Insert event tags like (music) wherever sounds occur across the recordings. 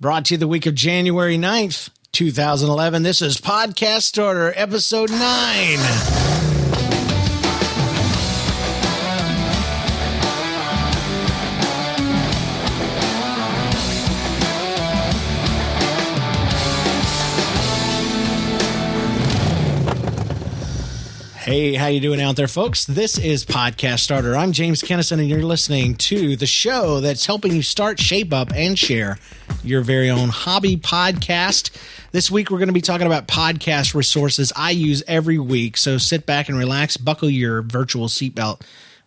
Brought to you the week of January 9th, 2011. This is Podcast Starter, episode 9. Hey, how you doing out there, folks? This is Podcast Starter. I'm James Kennison, and you're listening to the show that's helping you start, shape up, and share your very own hobby podcast. This week, we're going to be talking about podcast resources I use every week. So sit back and relax, buckle your virtual seatbelt,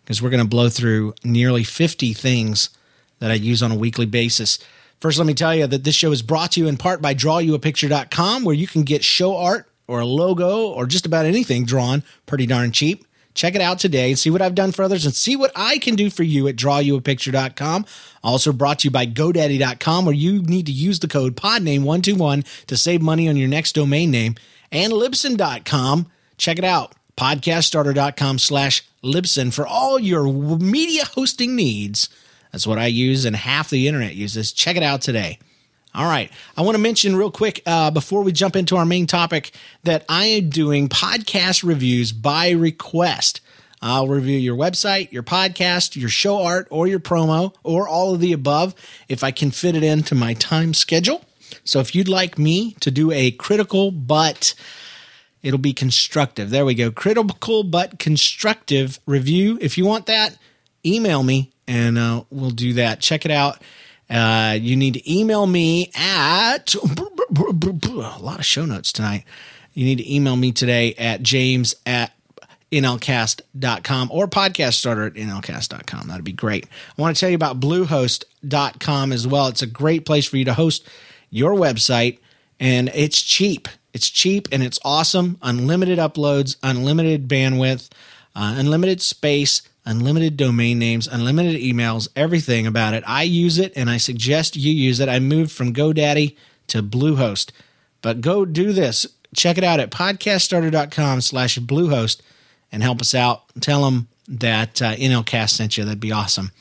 because we're going to blow through nearly 50 things that I use on a weekly basis. First, let me tell you that this show is brought to you in part by DrawYouAPicture.com, where you can get show art or a logo or just about anything drawn pretty darn cheap. Check it out today and see what I've done for others and see what I can do for you at drawyouapicture.com. Also brought to you by GoDaddy.com, where you need to use the code PodName121 to save money on your next domain name. And Libsyn.com. Check it out. Podcaststarter.com slash Libsyn for all your media hosting needs. That's what I use and half the internet uses. Check it out today. All right. I want to mention real quick uh, before we jump into our main topic that I am doing podcast reviews by request. I'll review your website, your podcast, your show art, or your promo, or all of the above if I can fit it into my time schedule. So if you'd like me to do a critical but it'll be constructive. There we go. Critical but constructive review. If you want that, email me and uh, we'll do that. Check it out. Uh, you need to email me at a lot of show notes tonight. You need to email me today at james at nlcast.com or podcast starter at nlcast.com. That'd be great. I want to tell you about bluehost.com as well. It's a great place for you to host your website and it's cheap. It's cheap and it's awesome. Unlimited uploads, unlimited bandwidth, uh, unlimited space unlimited domain names, unlimited emails, everything about it. I use it and I suggest you use it. I moved from GoDaddy to Bluehost. But go do this. Check it out at podcaststarter.com slash Bluehost and help us out. Tell them that uh, NLCast sent you. That'd be awesome.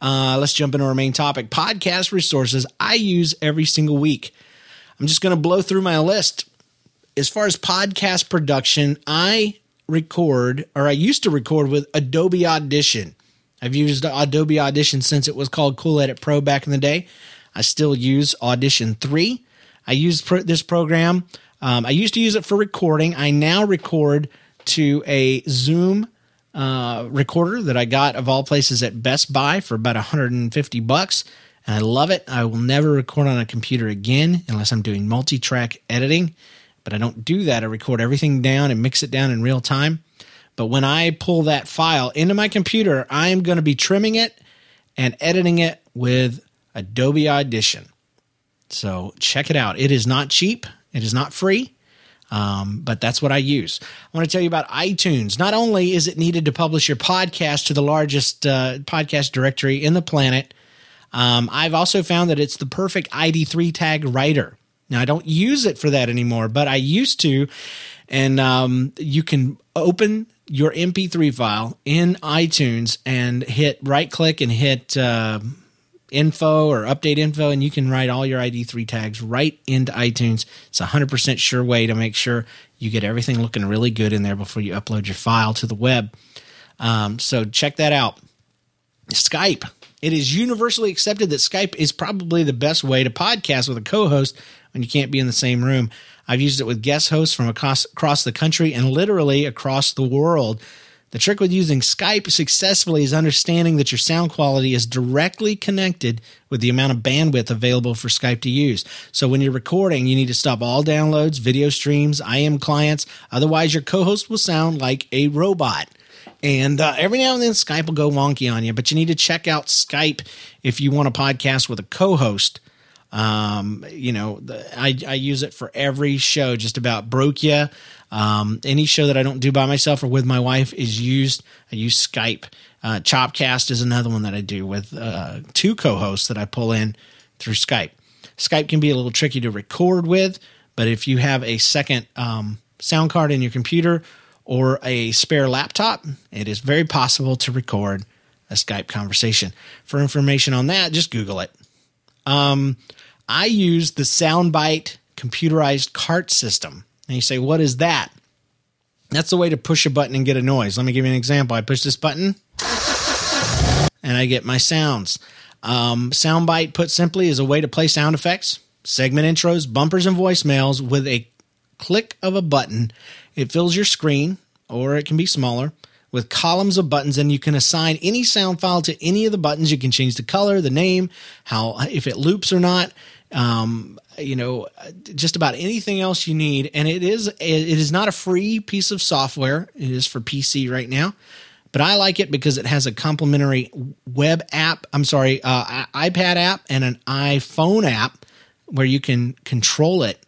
Uh, let's jump into our main topic podcast resources I use every single week. I'm just going to blow through my list. As far as podcast production, I record, or I used to record with Adobe Audition. I've used Adobe Audition since it was called Cool Edit Pro back in the day. I still use Audition 3. I use this program. Um, I used to use it for recording. I now record to a Zoom uh, recorder that I got of all places at Best Buy for about 150 bucks. And I love it. I will never record on a computer again unless I'm doing multi track editing but I don't do that. I record everything down and mix it down in real time. But when I pull that file into my computer, I am going to be trimming it and editing it with Adobe Audition. So check it out. It is not cheap, it is not free. Um, but that's what I use. I want to tell you about iTunes. Not only is it needed to publish your podcast to the largest uh, podcast directory in the planet, um, I've also found that it's the perfect ID3 tag writer. Now I don't use it for that anymore, but I used to. And um, you can open your MP3 file in iTunes and hit right click and hit uh, info or update info, and you can write all your ID3 tags right into iTunes. It's a 100% sure way to make sure you get everything looking really good in there before you upload your file to the web. Um, so check that out. Skype. It is universally accepted that Skype is probably the best way to podcast with a co host when you can't be in the same room. I've used it with guest hosts from across, across the country and literally across the world. The trick with using Skype successfully is understanding that your sound quality is directly connected with the amount of bandwidth available for Skype to use. So when you're recording, you need to stop all downloads, video streams, IM clients. Otherwise, your co host will sound like a robot. And uh, every now and then, Skype will go wonky on you, but you need to check out Skype if you want a podcast with a co host. Um, you know, the, I, I use it for every show, just about broke you. Um, any show that I don't do by myself or with my wife is used. I use Skype. Uh, Chopcast is another one that I do with uh, two co-hosts that I pull in through Skype. Skype can be a little tricky to record with, but if you have a second um, sound card in your computer or a spare laptop, it is very possible to record a Skype conversation. For information on that, just Google it. Um, I use the SoundByte computerized cart system. And you say, what is that? That's the way to push a button and get a noise. Let me give you an example. I push this button and I get my sounds. Um, SoundByte, put simply, is a way to play sound effects, segment intros, bumpers, and voicemails with a click of a button. It fills your screen, or it can be smaller, with columns of buttons, and you can assign any sound file to any of the buttons. You can change the color, the name, how if it loops or not. Um, you know, just about anything else you need, and it is it is not a free piece of software. It is for PC right now, but I like it because it has a complimentary web app. I'm sorry, uh, iPad app and an iPhone app where you can control it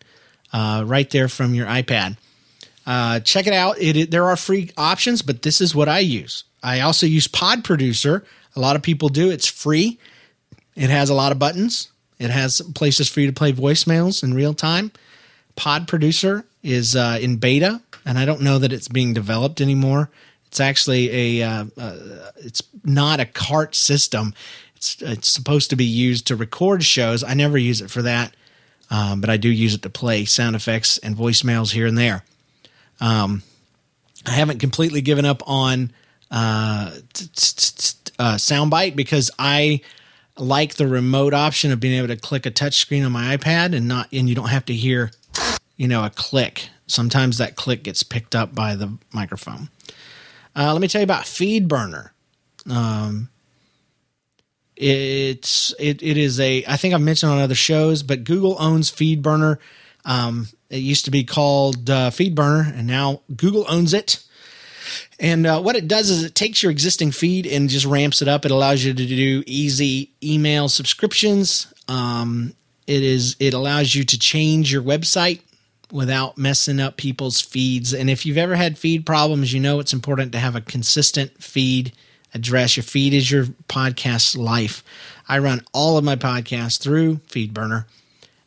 uh, right there from your iPad. Uh, check it out. It, it, there are free options, but this is what I use. I also use Pod Producer. A lot of people do. It's free. It has a lot of buttons. It has places for you to play voicemails in real time. Pod Producer is uh, in beta, and I don't know that it's being developed anymore. It's actually a uh, uh, it's not a cart system. It's it's supposed to be used to record shows. I never use it for that, um, but I do use it to play sound effects and voicemails here and there. Um, I haven't completely given up on uh, uh, SoundByte because I like the remote option of being able to click a touch screen on my iPad and not and you don't have to hear you know a click. Sometimes that click gets picked up by the microphone. Uh, let me tell you about FeedBurner. Um, it's it it is a I think I've mentioned on other shows, but Google owns FeedBurner. Um, it used to be called uh, FeedBurner, and now Google owns it. And uh, what it does is it takes your existing feed and just ramps it up. It allows you to do easy email subscriptions. Um, it is it allows you to change your website without messing up people's feeds. And if you've ever had feed problems, you know it's important to have a consistent feed address. Your feed is your podcast life. I run all of my podcasts through FeedBurner.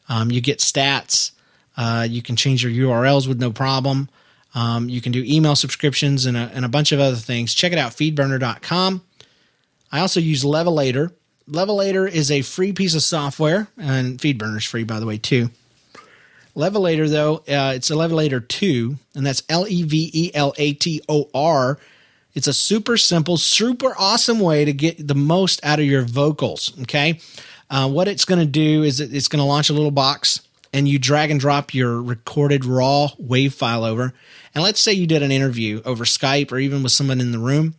Um, you get stats. Uh, you can change your URLs with no problem. Um, you can do email subscriptions and a, and a bunch of other things. Check it out, feedburner.com. I also use Levelator. Levelator is a free piece of software, and FeedBurner is free, by the way, too. Levelator, though, uh, it's a Levelator 2, and that's L E V E L A T O R. It's a super simple, super awesome way to get the most out of your vocals. Okay. Uh, what it's going to do is it's going to launch a little box and you drag and drop your recorded raw wave file over. And let's say you did an interview over Skype or even with someone in the room,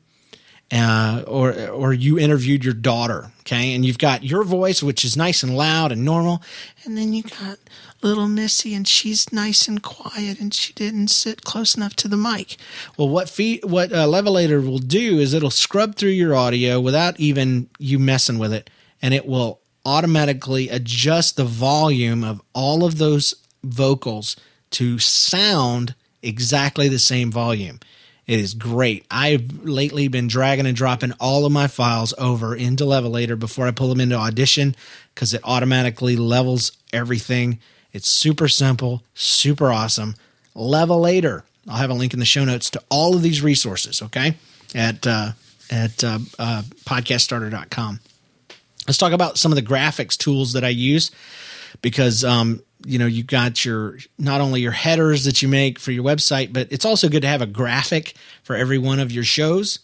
uh, or or you interviewed your daughter, okay, and you've got your voice, which is nice and loud and normal, and then you got little Missy, and she's nice and quiet, and she didn't sit close enough to the mic. Well, what feed, what uh, Levelator will do is it'll scrub through your audio without even you messing with it, and it will automatically adjust the volume of all of those vocals to sound exactly the same volume. It is great. I've lately been dragging and dropping all of my files over into Levelator before I pull them into Audition because it automatically levels everything. It's super simple, super awesome. Levelator. I'll have a link in the show notes to all of these resources, okay? At uh, at uh, uh, podcaststarter.com. Let's talk about some of the graphics tools that I use because um, you know you got your not only your headers that you make for your website, but it's also good to have a graphic for every one of your shows.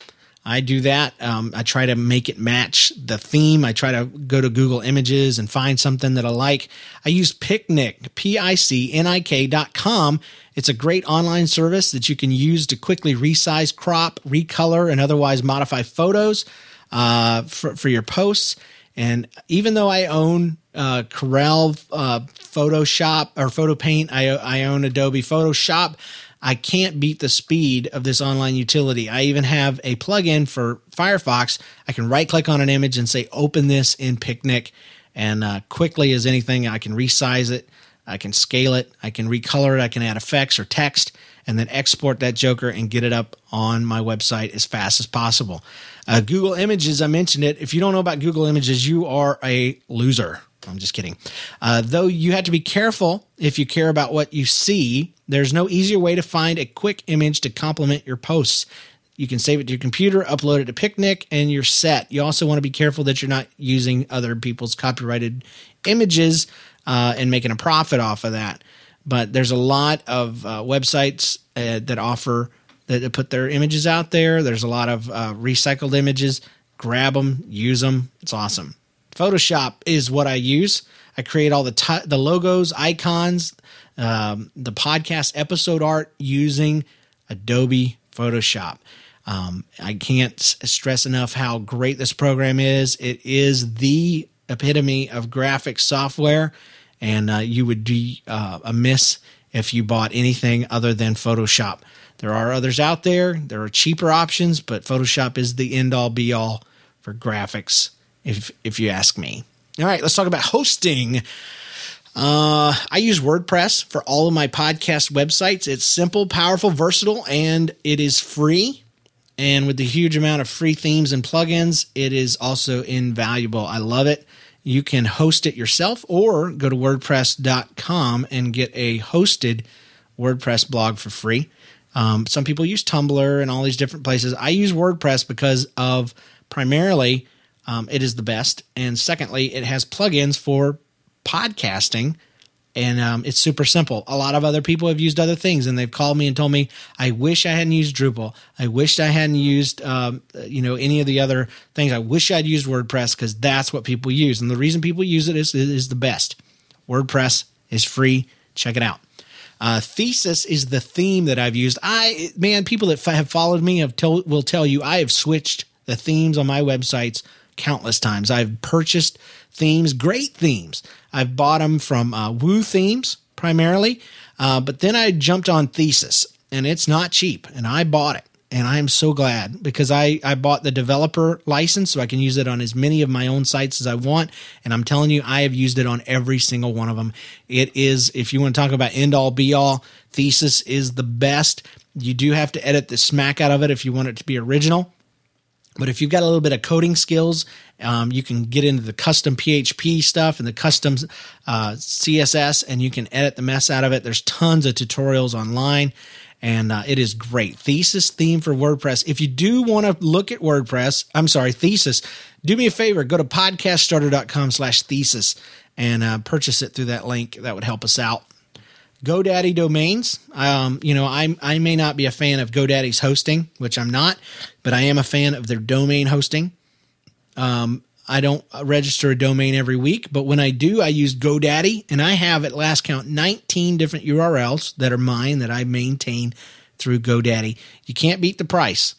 I do that. Um, I try to make it match the theme. I try to go to Google Images and find something that I like. I use Picnik, P I C N I K dot com. It's a great online service that you can use to quickly resize, crop, recolor, and otherwise modify photos uh, for, for your posts. And even though I own uh, Corel uh, Photoshop or Photo Paint, I, I own Adobe Photoshop. I can't beat the speed of this online utility. I even have a plugin for Firefox. I can right click on an image and say, open this in Picnik. And uh, quickly as anything, I can resize it, I can scale it, I can recolor it, I can add effects or text, and then export that Joker and get it up on my website as fast as possible. Uh, Google Images, I mentioned it. If you don't know about Google Images, you are a loser. I'm just kidding. Uh, though you have to be careful if you care about what you see, there's no easier way to find a quick image to complement your posts. You can save it to your computer, upload it to Picnik, and you're set. You also want to be careful that you're not using other people's copyrighted images uh, and making a profit off of that. But there's a lot of uh, websites uh, that offer that put their images out there. There's a lot of uh, recycled images. Grab them, use them. It's awesome. Photoshop is what I use. I create all the t- the logos, icons, um, the podcast episode art using Adobe Photoshop. Um, I can't stress enough how great this program is. It is the epitome of graphic software, and uh, you would be uh, amiss if you bought anything other than Photoshop. There are others out there. There are cheaper options, but Photoshop is the end all be all for graphics, if if you ask me. All right, let's talk about hosting. Uh, I use WordPress for all of my podcast websites. It's simple, powerful, versatile, and it is free. And with the huge amount of free themes and plugins, it is also invaluable. I love it. You can host it yourself or go to WordPress.com and get a hosted WordPress blog for free. Um, some people use Tumblr and all these different places. I use WordPress because of primarily um, it is the best. And secondly, it has plugins for podcasting and um, it's super simple. A lot of other people have used other things, and they've called me and told me, "I wish I hadn't used Drupal. I wished I hadn't used, um, you know, any of the other things. I wish I'd used WordPress because that's what people use, and the reason people use it is is the best. WordPress is free. Check it out. Uh, Thesis is the theme that I've used. I man, people that have followed me have will tell you I have switched the themes on my websites countless times. I've purchased themes, great themes. I've bought them from uh, Woo Themes primarily, uh, but then I jumped on Thesis, and it's not cheap, and I bought it. And I'm so glad because I, I bought the developer license so I can use it on as many of my own sites as I want. And I'm telling you, I have used it on every single one of them. It is, if you want to talk about end all be all, Thesis is the best. You do have to edit the smack out of it if you want it to be original. But if you've got a little bit of coding skills, um, you can get into the custom PHP stuff and the custom uh, CSS, and you can edit the mess out of it. There's tons of tutorials online, and uh, it is great. Thesis theme for WordPress. If you do want to look at WordPress, I'm sorry, Thesis, do me a favor, go to podcaststarter.com slash thesis and uh, purchase it through that link. That would help us out. GoDaddy domains. Um, you know, I I may not be a fan of GoDaddy's hosting, which I'm not, but I am a fan of their domain hosting. Um, I don't register a domain every week, but when I do, I use GoDaddy, and I have at last count 19 different URLs that are mine that I maintain through GoDaddy. You can't beat the price.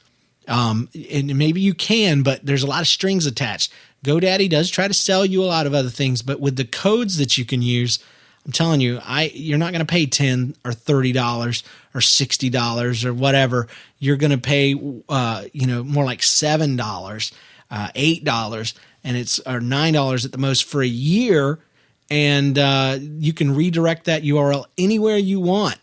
Um, and maybe you can, but there's a lot of strings attached. GoDaddy does try to sell you a lot of other things, but with the codes that you can use, I'm telling you, I you're not going to pay ten or thirty dollars or sixty dollars or whatever. You're going to pay, uh, you know, more like seven dollars, uh, eight dollars, and it's or nine dollars at the most for a year, and uh, you can redirect that URL anywhere you want,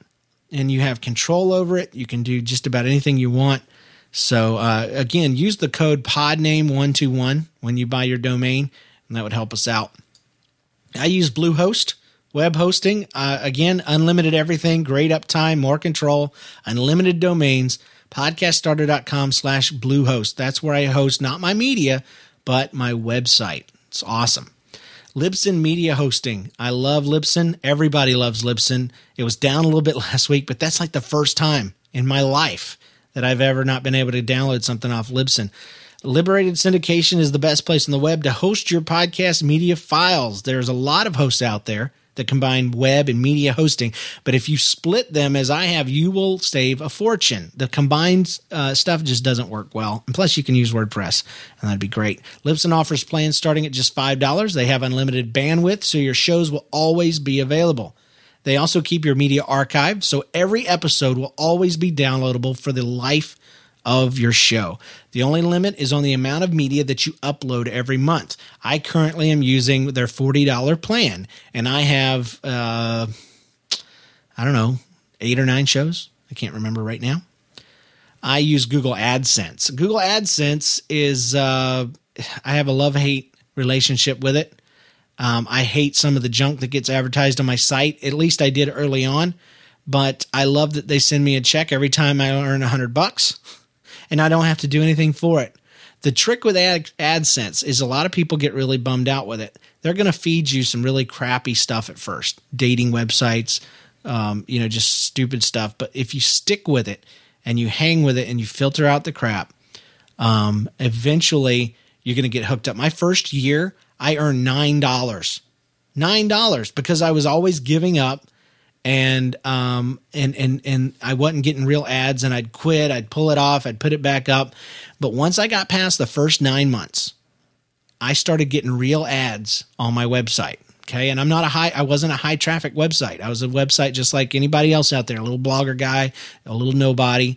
and you have control over it. You can do just about anything you want. So uh, again, use the code podname one two one when you buy your domain, and that would help us out. I use Bluehost web hosting. Uh, again, unlimited everything, great uptime, more control, unlimited domains. Podcaststarter.com slash Bluehost. That's where I host not my media, but my website. It's awesome. Libsyn Media Hosting. I love Libsyn. Everybody loves Libsyn. It was down a little bit (laughs) last week, but that's like the first time in my life that I've ever not been able to download something off Libsyn. Liberated Syndication is the best place on the web to host your podcast media files. There's a lot of hosts out there that combine web and media hosting. But if you split them as I have, you will save a fortune. The combined uh, stuff just doesn't work well. And plus, you can use WordPress, and that'd be great. Libsyn offers plans starting at just $5. They have unlimited bandwidth, so your shows will always be available. They also keep your media archived, so every episode will always be downloadable for the life of your show. The only limit is on the amount of media that you upload every month. I currently am using their $40 plan, and I have, uh, I don't know, eight or nine shows. I can't remember right now. I use Google AdSense. Google AdSense is, uh, I have a love hate relationship with it. Um, I hate some of the junk that gets advertised on my site. At least I did early on, but I love that they send me a check every time I earn a hundred bucks and I don't have to do anything for it. The trick with Ad, AdSense is a lot of people get really bummed out with it. They're going to feed you some really crappy stuff at first, dating websites, um, you know, just stupid stuff. But if you stick with it and you hang with it and you filter out the crap, um, eventually you're going to get hooked up. My first year, I earned nine dollars, nine dollars because I was always giving up and um and and and I wasn't getting real ads and I'd quit, I'd pull it off, I'd put it back up. But once I got past the first 9 months, I started getting real ads on my website. Okay. And I'm not a high, I wasn't a high traffic website. I was a website just like anybody else out there, a little blogger guy, a little nobody.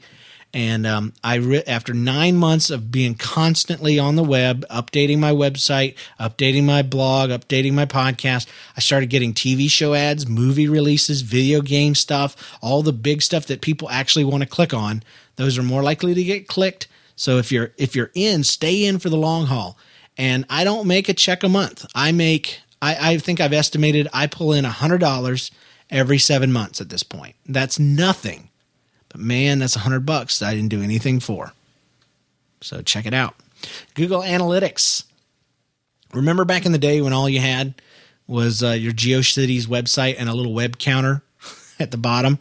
And um, I re- after nine months of being constantly on the web, updating my website, updating my blog, updating my podcast, I started getting TV show ads, movie releases, video game stuff, all the big stuff that people actually want to click on. Those are more likely to get clicked. So if you're if you're in, stay in for the long haul. And I don't make a check a month. I make I, I think I've estimated I pull in a hundred dollars every seven months at this point. That's nothing but man, that's a hundred bucks that I didn't do anything for. So check it out. Google Analytics. Remember back in the day when all you had was uh, your GeoCities website and a little web counter (laughs) at the bottom?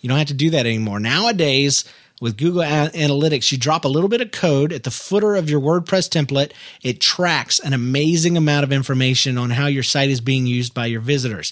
You don't have to do that anymore. Nowadays, with Google Analytics, you drop a little bit of code at the footer of your WordPress template. It tracks an amazing amount of information on how your site is being used by your visitors.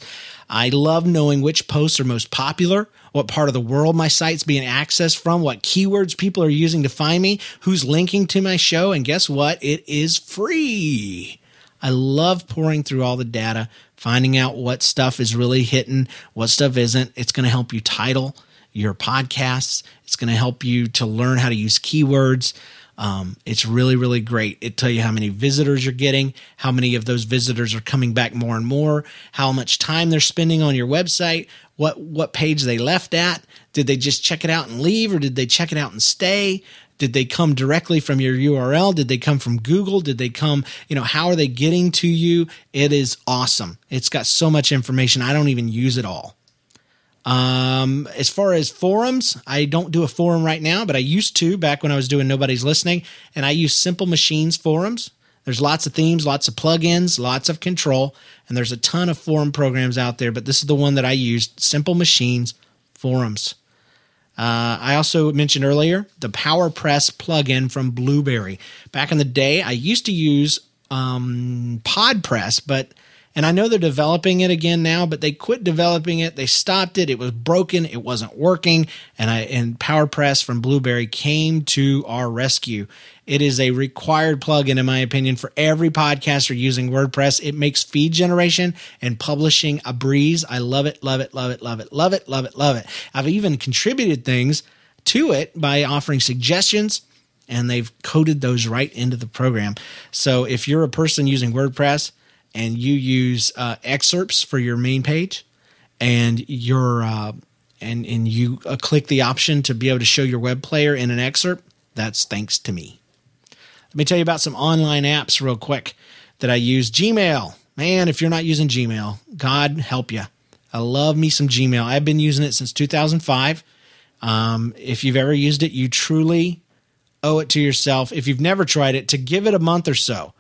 I love knowing which posts are most popular, what part of the world my site's being accessed from, what keywords people are using to find me, who's linking to my show, and guess what? It is free. I love pouring through all the data, finding out what stuff is really hitting, what stuff isn't. It's going to help you title your podcasts. It's going to help you to learn how to use keywords. Um, it's really, really great. It tell you how many visitors you're getting, how many of those visitors are coming back more and more, how much time they're spending on your website, what what page they left at. Did they just check it out and leave, or did they check it out and stay? Did they come directly from your URL? Did they come from Google? Did they come, you know, how are they getting to you? It is awesome. It's got so much information. I don't even use it all. Um, as far as forums, I don't do a forum right now, but I used to back when I was doing Nobody's Listening, and I use Simple Machines forums. There's lots of themes, lots of plugins, lots of control, and there's a ton of forum programs out there, but this is the one that I used Simple Machines forums. Uh, I also mentioned earlier the PowerPress plugin from Blubrry. Back in the day, I used to use um, PodPress, but and I know they're developing it again now, but they quit developing it. They stopped it. It was broken. It wasn't working. And I and PowerPress from Blubrry came to our rescue. It is a required plugin, in my opinion, for every podcaster using WordPress. It makes feed generation and publishing a breeze. I love it, love it, love it, love it, love it, love it, love it. I've even contributed things to it by offering suggestions and they've coded those right into the program. So if you're a person using WordPress, and you use uh, excerpts for your main page, and your uh, and and you uh, click the option to be able to show your web player in an excerpt, that's thanks to me. Let me tell you about some online apps real quick that I use. Gmail, man, if you're not using Gmail, God help you. I love me some Gmail. I've been using it since 2005. Um, if you've ever used it, you truly owe it to yourself. If you've never tried it, to give it a month or so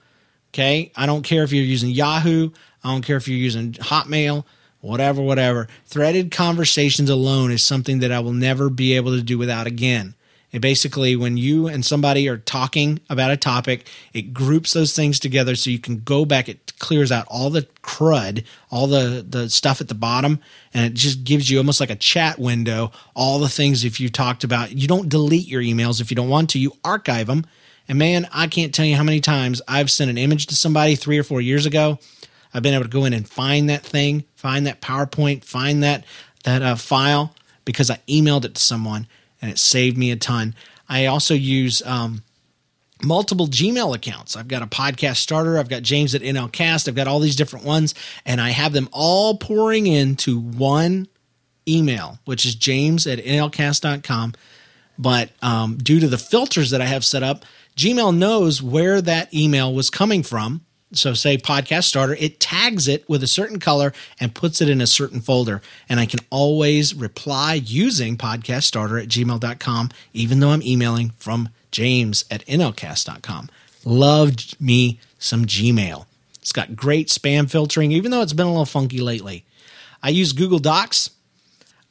Okay. I don't care if you're using Yahoo. I don't care if you're using Hotmail, whatever, whatever. Threaded conversations alone is something that I will never be able to do without again. It basically, when you and somebody are talking about a topic, it groups those things together so you can go back. It clears out all the crud, all the, the stuff at the bottom, and it just gives you almost like a chat window, all the things if you talked about. You don't delete your emails if you don't want to, you archive them and man, I can't tell you how many times I've sent an image to somebody three or four years ago. I've been able to go in and find that thing, find that PowerPoint, find that that uh, file because I emailed it to someone and it saved me a ton. I also use um, multiple Gmail accounts. I've got a podcast starter. I've got James at NLCast. I've got all these different ones, and I have them all pouring into one email, which is James at NLCast.com. But um, due to the filters that I have set up, Gmail knows where that email was coming from. So, say podcast starter, it tags it with a certain color and puts it in a certain folder. And I can always reply using podcast starter at gmail.com, even though I'm emailing from james at nlcast.com. Love me some Gmail. It's got great spam filtering, even though it's been a little funky lately. I use Google Docs.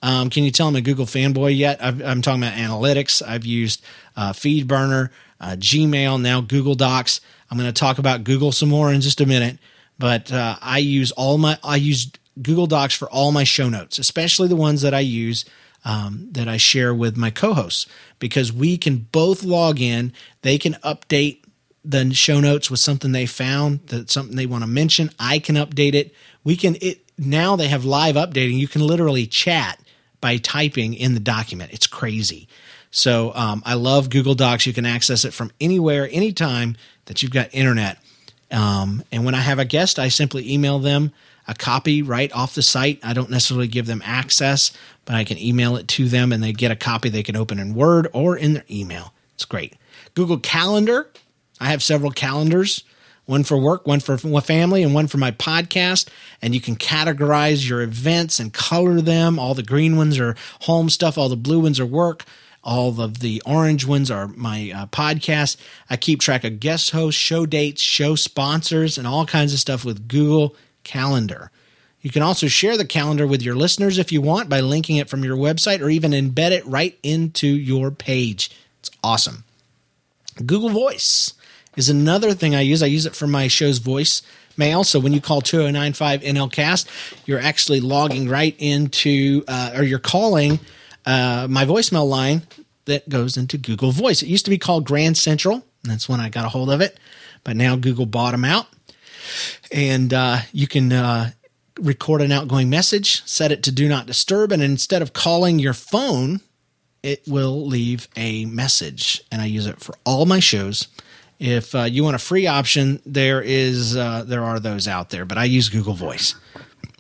Um, can you tell I'm a Google fanboy yet? i am talking about analytics. I've used uh, FeedBurner, uh, Gmail, now Google Docs. I'm going to talk about Google some more in just a minute, but uh, I use all my I use Google Docs for all my show notes, especially the ones that I use um, that I share with my co-hosts, because we can both log in. They can update the show notes with something they found that something they want to mention. I can update it. We can it now they have live updating. You can literally chat by typing in the document. It's crazy. So um, I love Google Docs. You can access it from anywhere, anytime that you've got internet. Um, and when I have a guest, I simply email them a copy right off the site. I don't necessarily give them access, but I can email it to them and they get a copy they can open in Word or in their email. It's great. Google Calendar. I have several calendars one for work, one for family, and one for my podcast. And you can categorize your events and color them. All the green ones are home stuff, all the blue ones are work. All of the orange ones are my uh, podcast. I keep track of guest hosts, show dates, show sponsors, and all kinds of stuff with Google Calendar. You can also share the calendar with your listeners if you want by linking it from your website or even embed it right into your page. It's awesome. Google Voice is another thing I use. I use it for my show's voice mail. So when you call 2095 NLCast, you're actually logging right into, uh, or you're calling uh, my voicemail line that goes into Google Voice. It used to be called Grand Central, that's when I got a hold of it. But now Google bought them out, and uh, you can uh, record an outgoing message, set it to Do Not Disturb, and instead of calling your phone, it will leave a message. And I use it for all my shows. If uh, you want a free option, there is uh, there are those out there, but I use Google Voice.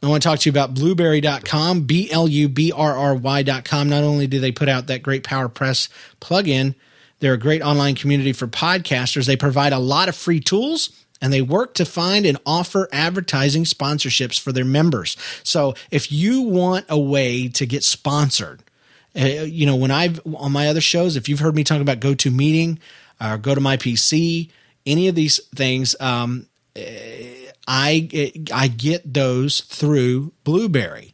I want to talk to you about blubrry.com, B L U B R R Y.com. Not only do they put out that great PowerPress plugin, they're a great online community for podcasters. They provide a lot of free tools and they work to find and offer advertising sponsorships for their members. So if you want a way to get sponsored, uh, you know, when I've on my other shows, if you've heard me talk about GoToMeeting or Go to My PC, any of these things, um, I I get those through Blubrry.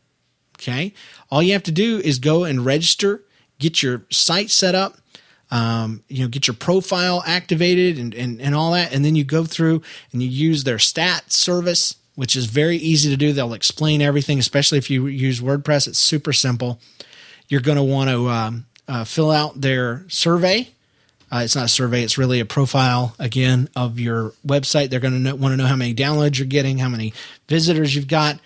Okay, all you have to do is go and register, get your site set up, um, you know, get your profile activated and, and and all that, and then you go through and you use their stat service, which is very easy to do. They'll explain everything, especially if you use WordPress. It's super simple. You're going to want to um, uh, fill out their survey uh, it's not a survey; it's really a profile again of your website. They're going to want to know how many downloads you're getting, how many visitors you've got,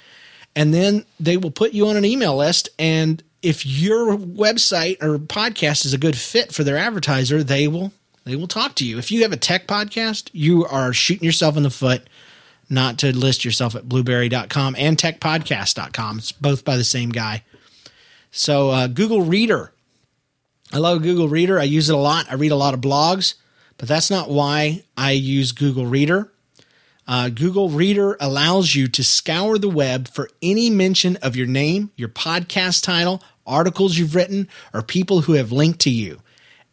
and then they will put you on an email list. And if your website or podcast is a good fit for their advertiser, they will they will talk to you. If you have a tech podcast, you are shooting yourself in the foot not to list yourself at blubrry.com and techpodcast.com. It's both by the same guy. So, uh, Google Reader I love Google Reader. I use it a lot. I read a lot of blogs, but that's not why I use Google Reader. Uh, Google Reader allows you to scour the web for any mention of your name, your podcast title, articles you've written, or people who have linked to you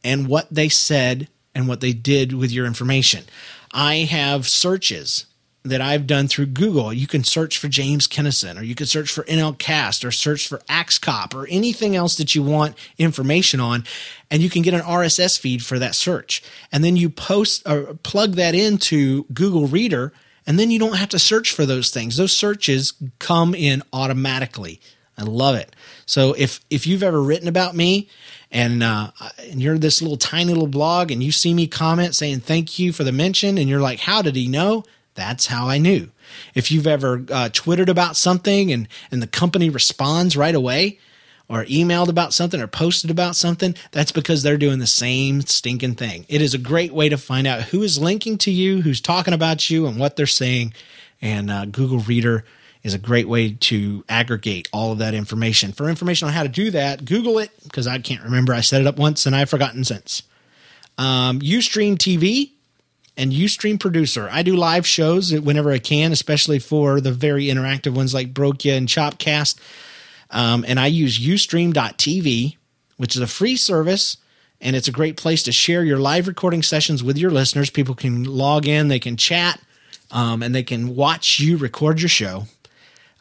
and what they said and what they did with your information. I have searches that I've done through Google. You can search for James Kennison, or you can search for NLCast, or search for AxeCop, or anything else that you want information on, and you can get an RSS feed for that search. And then you post or plug that into Google Reader, and then you don't have to search for those things. Those searches come in automatically. I love it. So if if you've ever written about me and uh, and you're this little tiny little blog and you see me comment saying thank you for the mention and you're like how did he know that's how I knew. If you've ever uh, twittered about something and, and the company responds right away, or emailed about something or posted about something, that's because they're doing the same stinking thing. It is a great way to find out who is linking to you, who's talking about you, and what they're saying. And uh, Google Reader is a great way to aggregate all of that information. For information on how to do that, Google it because I can't remember. I set it up once and I've forgotten since. Um, Ustream TV and Ustream Producer. I do live shows whenever I can, especially for the very interactive ones like Brokia and Chopcast. Um, and I use Ustream.tv, which is a free service. and it's a great place to share your live recording sessions with your listeners. People can log in, they can chat, um, and they can watch you record your show.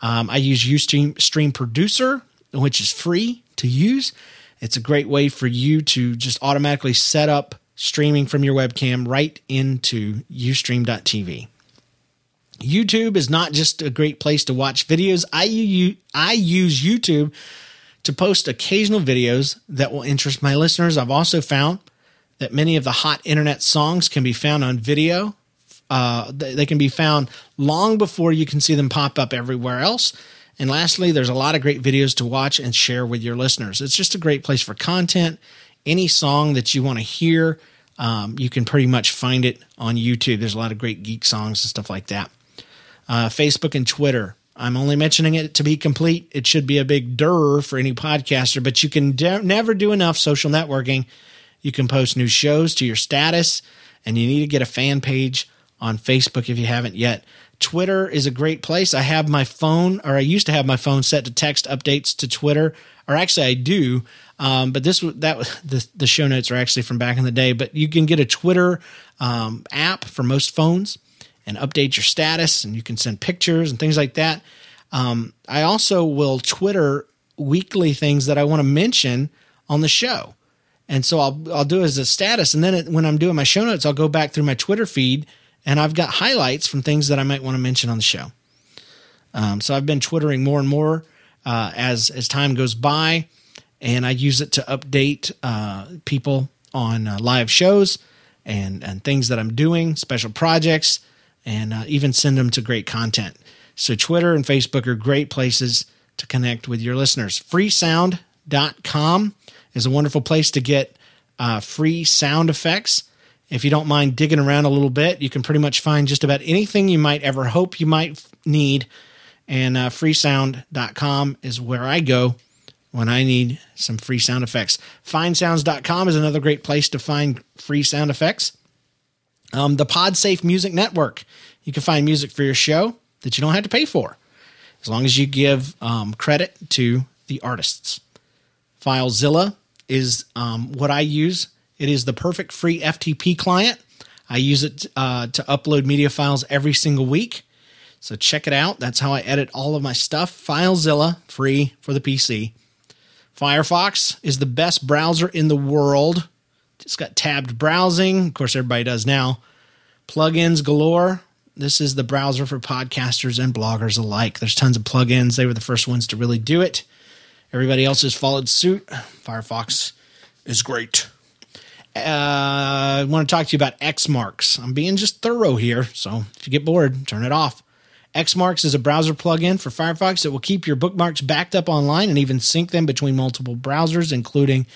Um, I use Ustream Stream Producer, which is free to use. It's a great way for you to just automatically set up streaming from your webcam right into ustream.tv. YouTube is not just a great place to watch videos. I, I use YouTube to post occasional videos that will interest my listeners. I've also found that many of the hot internet songs can be found on video. Uh, they can be found long before you can see them pop up everywhere else. And lastly, there's a lot of great videos to watch and share with your listeners. It's just a great place for content. Any song that you want to hear, um, you can pretty much find it on YouTube. There's a lot of great geek songs and stuff like that. Uh, Facebook and Twitter. I'm only mentioning it to be complete. It should be a big durr for any podcaster, but you can de- never do enough social networking. You can post new shows to your status, and you need to get a fan page on Facebook if you haven't yet. Twitter is a great place. I have my phone, or I used to have my phone set to text updates to Twitter, or actually I do. Um, but this that (laughs) the the show notes are actually from back in the day. But you can get a Twitter um, app for most phones and update your status, and you can send pictures and things like that. Um, I also will Twitter weekly things that I want to mention on the show, and so I'll I'll do it as a status, and then it, when I'm doing my show notes, I'll go back through my Twitter feed and I've got highlights from things that I might want to mention on the show. Um, so I've been twittering more and more uh, as as time goes by, and I use it to update uh, people on uh, live shows and and things that I'm doing, special projects, and uh, even send them to great content. So Twitter and Facebook are great places to connect with your listeners. Freesound.com is a wonderful place to get uh, free sound effects if you don't mind digging around a little bit, you can pretty much find just about anything you might ever hope you might need. And uh, freesound.com is where I go when I need some free sound effects. Findsounds.com is another great place to find free sound effects. Um, the PodSafe Music Network. You can find music for your show that you don't have to pay for, as long as you give um, credit to the artists. FileZilla is um, what I use it is the perfect free FTP client. I use it uh, to upload media files every single week. So check it out. That's how I edit all of my stuff. FileZilla, free for the PC. Firefox is the best browser in the world. It's got tabbed browsing. Of course, everybody does now. Plugins galore. This is the browser for podcasters and bloggers alike. There's tons of plugins. They were the first ones to really do it. Everybody else has followed suit. Firefox is great uh, I want to talk to you about Xmarks. I'm being just thorough here, so if you get bored, turn it off. Xmarks is a browser plugin for Firefox that will keep your bookmarks backed up online and even sync them between multiple browsers, including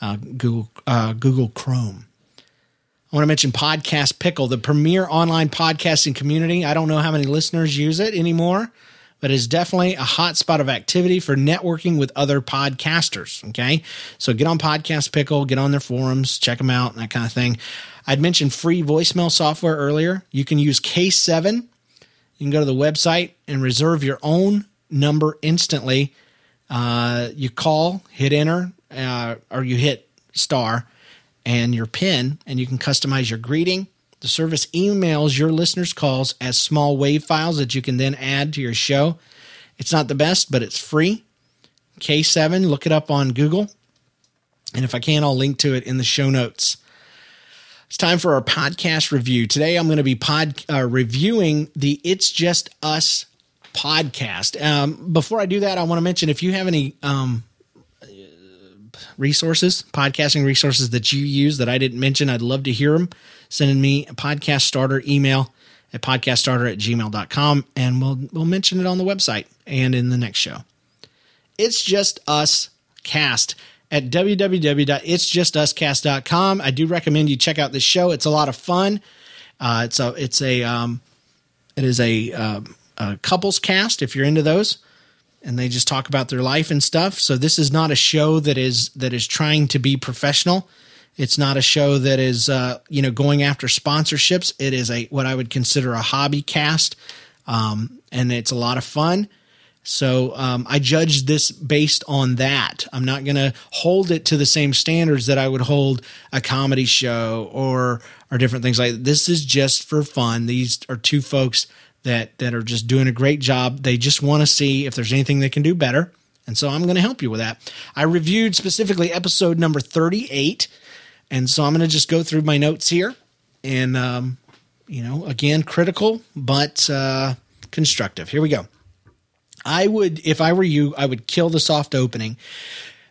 uh, Google uh, Google Chrome. I want to mention Podcast Pickle, the premier online podcasting community. I don't know how many listeners use it anymore, but it's definitely a hotspot of activity for networking with other podcasters. Okay. So get on Podcast Pickle, get on their forums, check them out, and that kind of thing. I'd mentioned free voicemail software earlier. You can use K7. You can go to the website and reserve your own number instantly. Uh, you call, hit enter, uh, or you hit star and your pin, and you can customize your greeting the service emails your listeners' calls as small wave files that you can then add to your show. It's not the best, but it's free. K7, look it up on Google. And if I can, I'll link to it in the show notes. It's time for our podcast review. Today, I'm going to be pod, uh, reviewing the It's Just Us podcast. Um, before I do that, I want to mention if you have any um, resources, podcasting resources that you use that I didn't mention, I'd love to hear them. Sending me a podcast starter email at podcaststarter at gmail.com and we'll we'll mention it on the website and in the next show. It's just us cast at www.itsjustuscast.com. I do recommend you check out this show. It's a lot of fun. Uh, it's a it's a um, it is a, uh, a couples cast if you're into those and they just talk about their life and stuff. So this is not a show that is that is trying to be professional. It's not a show that is uh, you know going after sponsorships. It is a what I would consider a hobby cast, um, and it's a lot of fun. So um, I judge this based on that. I'm not going to hold it to the same standards that I would hold a comedy show or or different things like that. This is just for fun. These are two folks that that are just doing a great job. They just want to see if there's anything they can do better. And so I'm going to help you with that. I reviewed specifically episode number 38. And so I'm going to just go through my notes here. And, um, you know, again, critical, but uh, constructive. Here we go. I would, if I were you, I would kill the soft opening.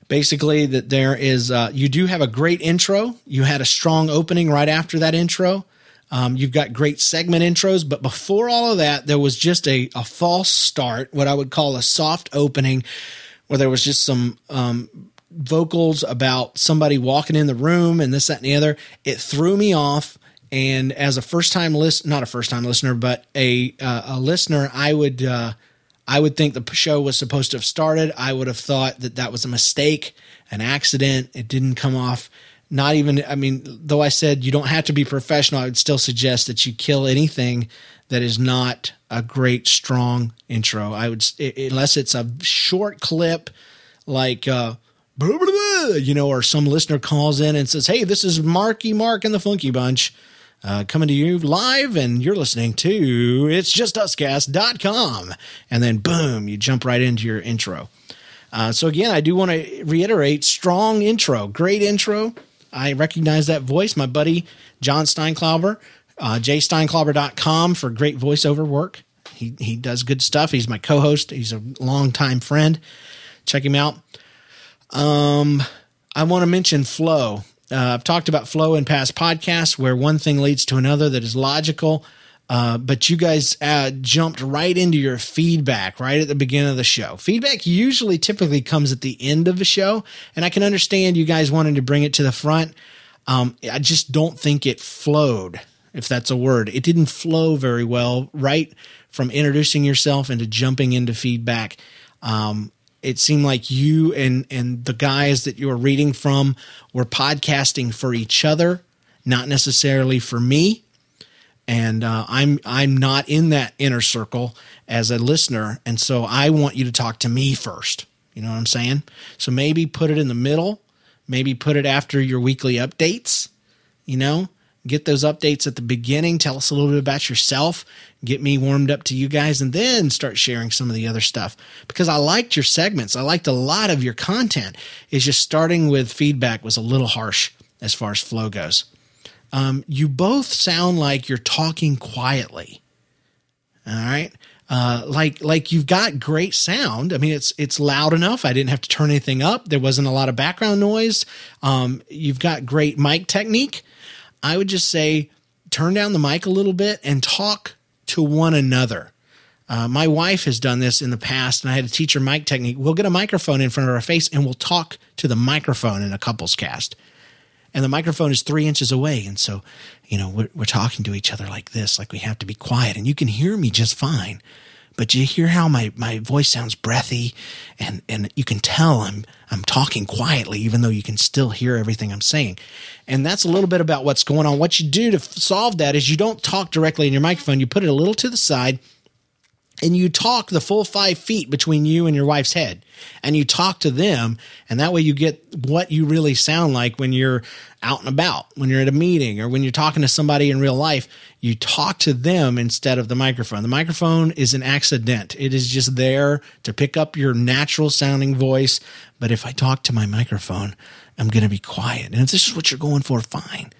Basically, that there is, uh, you do have a great intro. You had a strong opening right after that intro. Um, you've got great segment intros, but before all of that, there was just a, a false start, what I would call a soft opening, where there was just some um, vocals about somebody walking in the room and this, that, and the other. It threw me off. And as a first time list, not a first time listener, but a uh, a listener, I would uh, I would think the show was supposed to have started. I would have thought that that was a mistake, an accident. It didn't come off. Not even, I mean, though I said you don't have to be professional, I would still suggest that you kill anything that is not a great, strong intro. I would, unless it's a short clip like, uh, you know, or some listener calls in and says, Hey, this is Marky Mark and the Funky Bunch uh, coming to you live, and you're listening to it's just uscast.com. And then boom, you jump right into your intro. Uh, so again, I do want to reiterate strong intro, great intro. I recognize that voice. My buddy John Steinklauber, uh, jsteinklauber.com for great voiceover work. He, he does good stuff. He's my co-host. He's a longtime friend. Check him out. Um, I want to mention Flow. Uh, I've talked about flow in past podcasts where one thing leads to another that is logical. Uh, but you guys uh, jumped right into your feedback right at the beginning of the show. Feedback usually typically comes at the end of the show, and I can understand you guys wanting to bring it to the front. Um, I just don't think it flowed, if that's a word. It didn't flow very well right from introducing yourself into jumping into feedback. Um, it seemed like you and and the guys that you were reading from were podcasting for each other, not necessarily for me. And uh, I'm I'm not in that inner circle as a listener, and so I want you to talk to me first. You know what I'm saying? So maybe put it in the middle, maybe put it after your weekly updates. You know, get those updates at the beginning. Tell us a little bit about yourself. Get me warmed up to you guys and then start sharing some of the other stuff because I liked your segments. I liked a lot of your content. It's just starting with feedback was a little harsh as far as flow goes. Um, you both sound like you're talking quietly. All right. Uh, like like you've got great sound. I mean, it's it's loud enough. I didn't have to turn anything up. There wasn't a lot of background noise. Um, you've got great mic technique. I would just say turn down the mic a little bit and talk to one another. Uh, my wife has done this in the past, and I had to teach her mic technique. We'll get a microphone in front of our face and we'll talk to the microphone in a couples cast. And the microphone is three inches away. And so, you know, we're, we're talking to each other like this, like we have to be quiet. And you can hear me just fine but you hear how my, my voice sounds breathy and, and you can tell I'm, I'm talking quietly, even though you can still hear everything I'm saying. And that's a little bit about what's going on. What you do to solve that is you don't talk directly in your microphone. You put it a little to the side and you talk the full five feet between you and your wife's head. And you talk to them and that way you get what you really sound like when you're out and about when you're at a meeting or when you're talking to somebody in real life you talk to them instead of the microphone. The microphone is an accident. It is just there to pick up your natural sounding voice. But if i talk to my microphone i'm going to be quiet. And if this is what you're going for fine.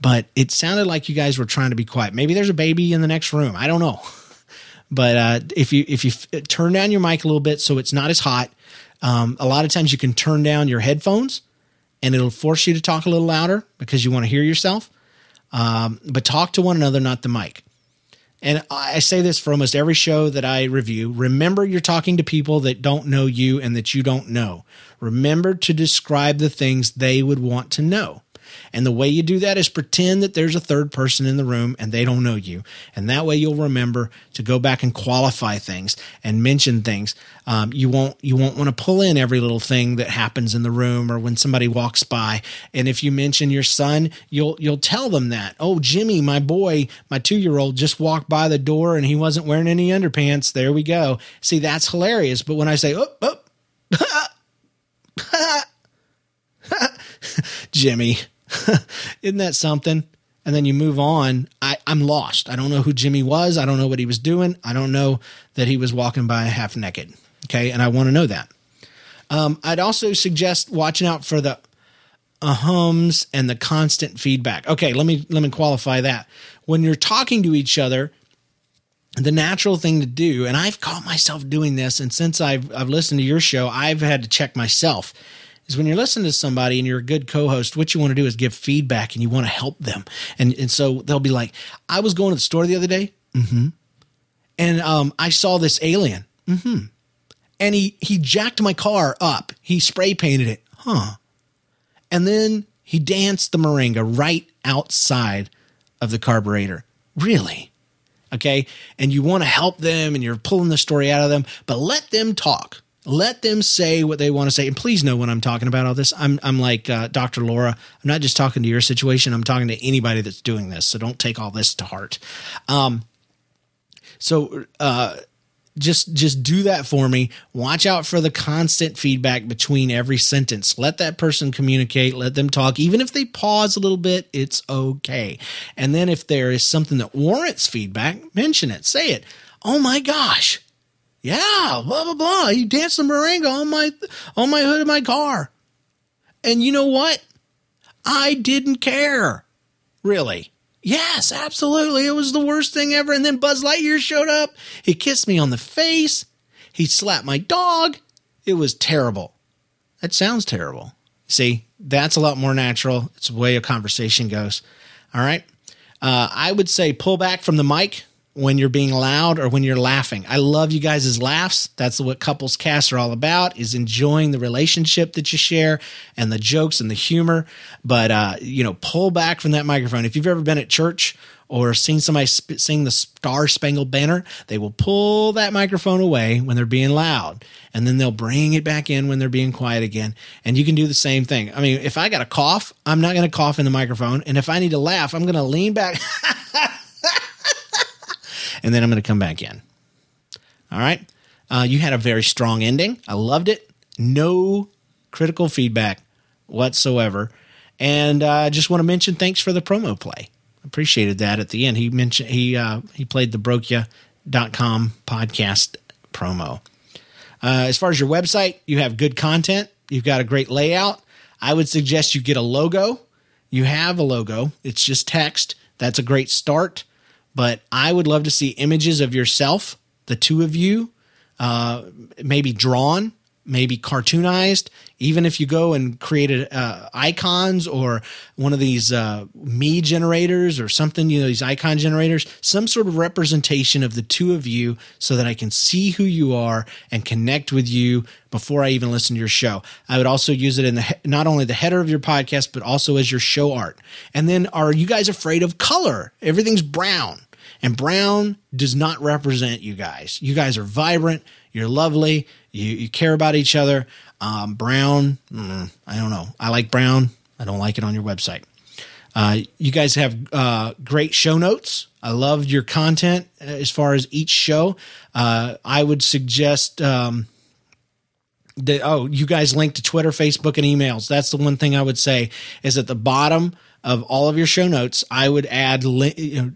But it sounded like you guys were trying to be quiet. Maybe there's a baby in the next room. I don't know (laughs) but uh, if you if you f- turn down your mic a little bit so it's not as hot, um, a lot of times you can turn down your headphones, and it'll force you to talk a little louder because you want to hear yourself. Um, but talk to one another, not the mic. And I say this for almost every show that I review. Remember, you're talking to people that don't know you and that you don't know. Remember to describe the things they would want to know. And the way you do that is pretend that there's a third person in the room and they don't know you. And that way you'll remember to go back and qualify things and mention things. Um, you won't you won't want to pull in every little thing that happens in the room or when somebody walks by. And if you mention your son, you'll you'll tell them that. Oh, Jimmy, my boy, my two year old just walked by the door and he wasn't wearing any underpants. There we go. See, that's hilarious. But when I say, oh, oh, (laughs) (laughs) (laughs) Jimmy, (laughs) isn't that something? And then you move on. I, I'm lost. I don't know who Jimmy was. I don't know what he was doing. I don't know that he was walking by half naked. Okay. And I want to know that. Um, I'd also suggest watching out for the ahums and the constant feedback. Okay, let me let me qualify that. When you're talking to each other, the natural thing to do, and I've caught myself doing this, and since I've I've listened to your show, I've had to check myself. Is when you're listening to somebody and you're a good co-host, what you want to do is give feedback and you want to help them. And and so they'll be like, I was going to the store the other day, mm-hmm, and um, I saw this alien, mm-hmm, and he he jacked my car up. He spray painted it, huh? And then he danced the moringa right outside of the carburetor. Really? Okay. And you want to help them and you're pulling the story out of them, but let them talk. Let them say what they want to say. And please know when I'm talking about all this, I'm, I'm like uh, Dr. Laura. I'm not just talking to your situation, I'm talking to anybody that's doing this. So don't take all this to heart. Um, so, uh, just just do that for me watch out for the constant feedback between every sentence let that person communicate let them talk even if they pause a little bit it's okay and then if there is something that warrants feedback mention it say it oh my gosh yeah blah blah blah you danced the moringa on my on my hood of my car and you know what i didn't care really Yes, absolutely. It was the worst thing ever. And then Buzz Lightyear showed up. He kissed me on the face. He slapped my dog. It was terrible. That sounds terrible. See, that's a lot more natural. It's the way a conversation goes. All right. Uh, I would say pull back from the mic when you're being loud or when you're laughing. I love you guys' laughs. That's what couples cast are all about is enjoying the relationship that you share and the jokes and the humor. But, uh, you know, pull back from that microphone. If you've ever been at church or seen somebody sp- sing the Star Spangled Banner, they will pull that microphone away when they're being loud and then they'll bring it back in when they're being quiet again. And you can do the same thing. I mean, if I got a cough, I'm not going to cough in the microphone. And if I need to laugh, I'm going to lean back. (laughs) and then I'm going to come back in. All right. Uh, you had a very strong ending. I loved it. No critical feedback whatsoever. And uh, I uh, just want to mention thanks for the promo play. Appreciated that at the end. He mentioned he uh, he played the brokeya.com podcast promo. Uh, as far as your website, you have good content. You've got a great layout. I would suggest you get a logo. You have a logo. It's just text. That's a great start but I would love to see images of yourself, the two of you, uh, maybe drawn, maybe cartoonized. Even if you go and create uh, icons or one of these uh, me generators or something, you know, these icon generators, some sort of representation of the two of you so that I can see who you are and connect with you before I even listen to your show. I would also use it in the not only the header of your podcast, but also as your show art. And then are you guys afraid of color? Everything's brown. And brown does not represent you guys. You guys are vibrant. You're lovely. You, you care about each other. Um, brown, mm, I don't know. I like brown. I don't like it on your website. Uh, you guys have uh, great show notes. I loved your content as far as each show. Uh, I would suggest um, that, oh, you guys link to Twitter, Facebook, and emails. That's the one thing I would say is at the bottom of all of your show notes, I would add you know,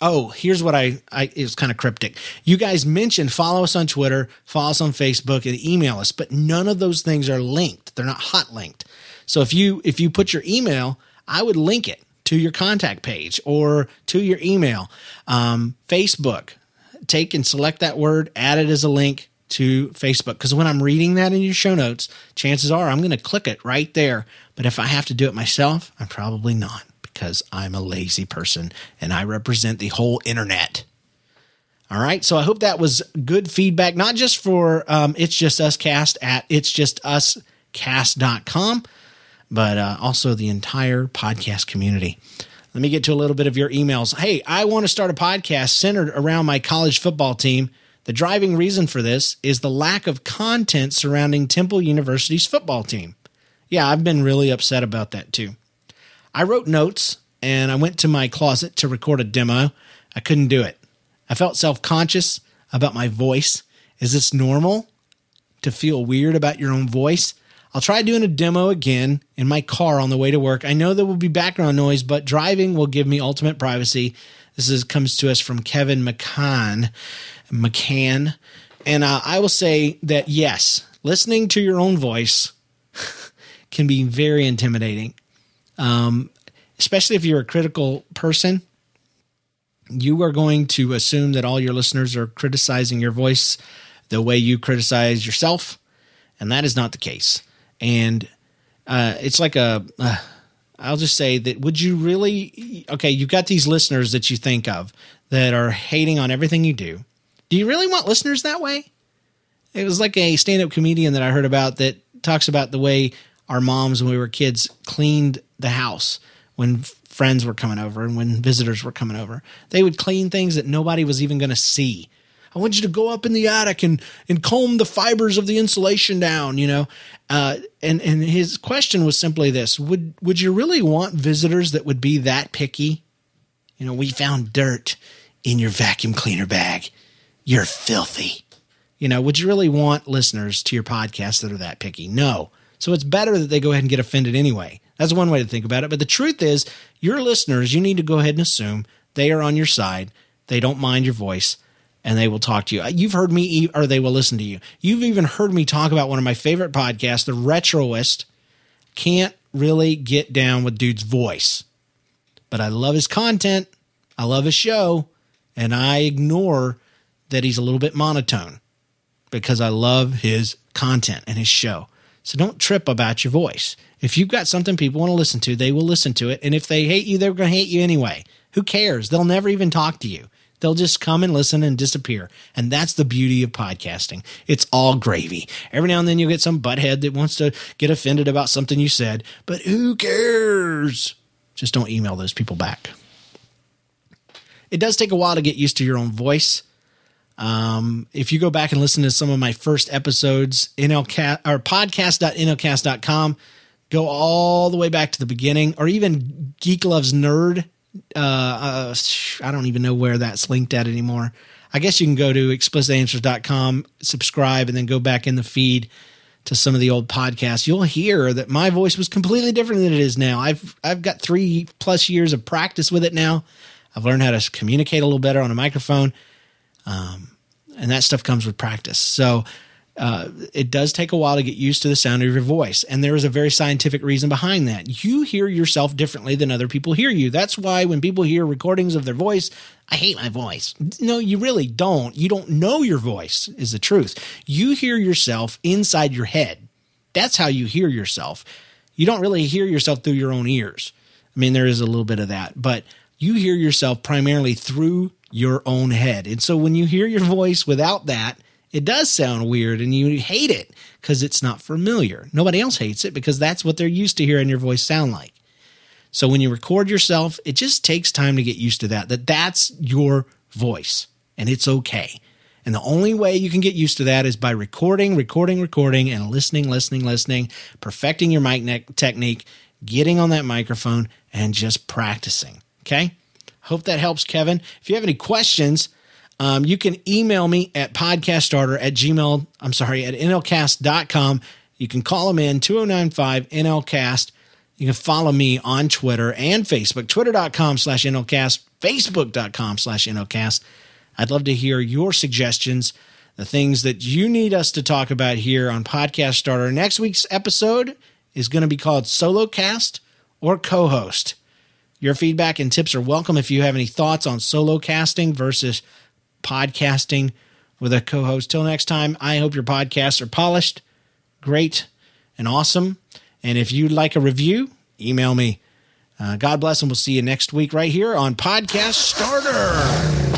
oh, here's what I, I it was kind of cryptic. You guys mentioned follow us on Twitter, follow us on Facebook, and email us, but none of those things are linked. They're not hot linked. So if you if you put your email, I would link it to your contact page or to your email. Um, Facebook, take and select that word, add it as a link to Facebook. Because when I'm reading that in your show notes, chances are I'm going to click it right there. But if I have to do it myself, I'm probably not because I'm a lazy person and I represent the whole internet. All right. So I hope that was good feedback, not just for um, It's Just Us Cast at It's Just Us Cast.com, but uh, also the entire podcast community. Let me get to a little bit of your emails. Hey, I want to start a podcast centered around my college football team. The driving reason for this is the lack of content surrounding Temple University's football team. Yeah, I've been really upset about that too. I wrote notes and I went to my closet to record a demo. I couldn't do it. I felt self conscious about my voice. Is this normal to feel weird about your own voice? I'll try doing a demo again in my car on the way to work. I know there will be background noise, but driving will give me ultimate privacy. This is, comes to us from Kevin McCann. McCann. And uh, I will say that yes, listening to your own voice (laughs) can be very intimidating, um, especially if you're a critical person. You are going to assume that all your listeners are criticizing your voice the way you criticize yourself, and that is not the case and uh, it's like a. Uh, I'll just say that would you really okay, you've got these listeners that you think of that are hating on everything you do. Do you really want listeners that way? It was like a stand-up comedian that I heard about that talks about the way our moms when we were kids cleaned the house when friends were coming over and when visitors were coming over. They would clean things that nobody was even going to see. I want you to go up in the attic and, and comb the fibers of the insulation down, you know. Uh, and and his question was simply this: Would would you really want visitors that would be that picky? You know, we found dirt in your vacuum cleaner bag. You're filthy. You know, would you really want listeners to your podcast that are that picky? No. So it's better that they go ahead and get offended anyway. That's one way to think about it. But the truth is, your listeners, you need to go ahead and assume they are on your side. They don't mind your voice and they will talk to you. You've heard me, or they will listen to you. You've even heard me talk about one of my favorite podcasts, The Retroist. Can't really get down with dude's voice, but I love his content. I love his show, and I ignore that he's a little bit monotone because I love his content and his show. So don't trip about your voice. If you've got something people want to listen to, they will listen to it. And if they hate you, they're going to hate you anyway. Who cares? They'll never even talk to you. They'll just come and listen and disappear. And that's the beauty of podcasting. It's all gravy. Every now and then you'll get some butthead that wants to get offended about something you said, but who cares? Just don't email those people back. It does take a while to get used to your own voice. Um, if you go back and listen to some of my first episodes, NLCast or podcast.nlcast.com, go all the way back to the beginning, or even Geek Loves Nerd uh, uh, I don't even know where that's linked at anymore. I guess you can go to explicitanswers.com, subscribe, and then go back in the feed to some of the old podcasts. You'll hear that my voice was completely different than it is now. I've I've got three plus years of practice with it now. I've learned how to communicate a little better on a microphone, um, and that stuff comes with practice. So uh, it does take a while to get used to the sound of your voice. And there is a very scientific reason behind that. You hear yourself differently than other people hear you. That's why when people hear recordings of their voice, I hate my voice. No, you really don't. You don't know your voice, is the truth. You hear yourself inside your head. That's how you hear yourself. You don't really hear yourself through your own ears. I mean, there is a little bit of that, but you hear yourself primarily through your own head. And so when you hear your voice without that, it does sound weird and you hate it because it's not familiar. Nobody else hates it because that's what they're used to hearing your voice sound like. So when you record yourself, it just takes time to get used to that, that that's your voice and it's okay. And the only way you can get used to that is by recording, recording, recording, and listening, listening, listening, perfecting your mic technique, getting on that microphone, and just practicing. Okay? Hope that helps, Kevin. If you have any questions, um, you can email me at podcaststarter at gmail. I'm sorry, at nlcast.com. You can call them in 2095 NLCast. You can follow me on Twitter and Facebook, twitter.com slash NLCast, facebook.com slash NLCast. I'd love to hear your suggestions, the things that you need us to talk about here on Podcast Starter. Next week's episode is going to be called Solo Cast or Co host. Your feedback and tips are welcome if you have any thoughts on solo casting versus podcasting with a co host. Till next time, I hope your podcasts are polished, great, and awesome. And if you'd like a review, email me. Uh, God bless, and we'll see you next week right here on Podcast Starter.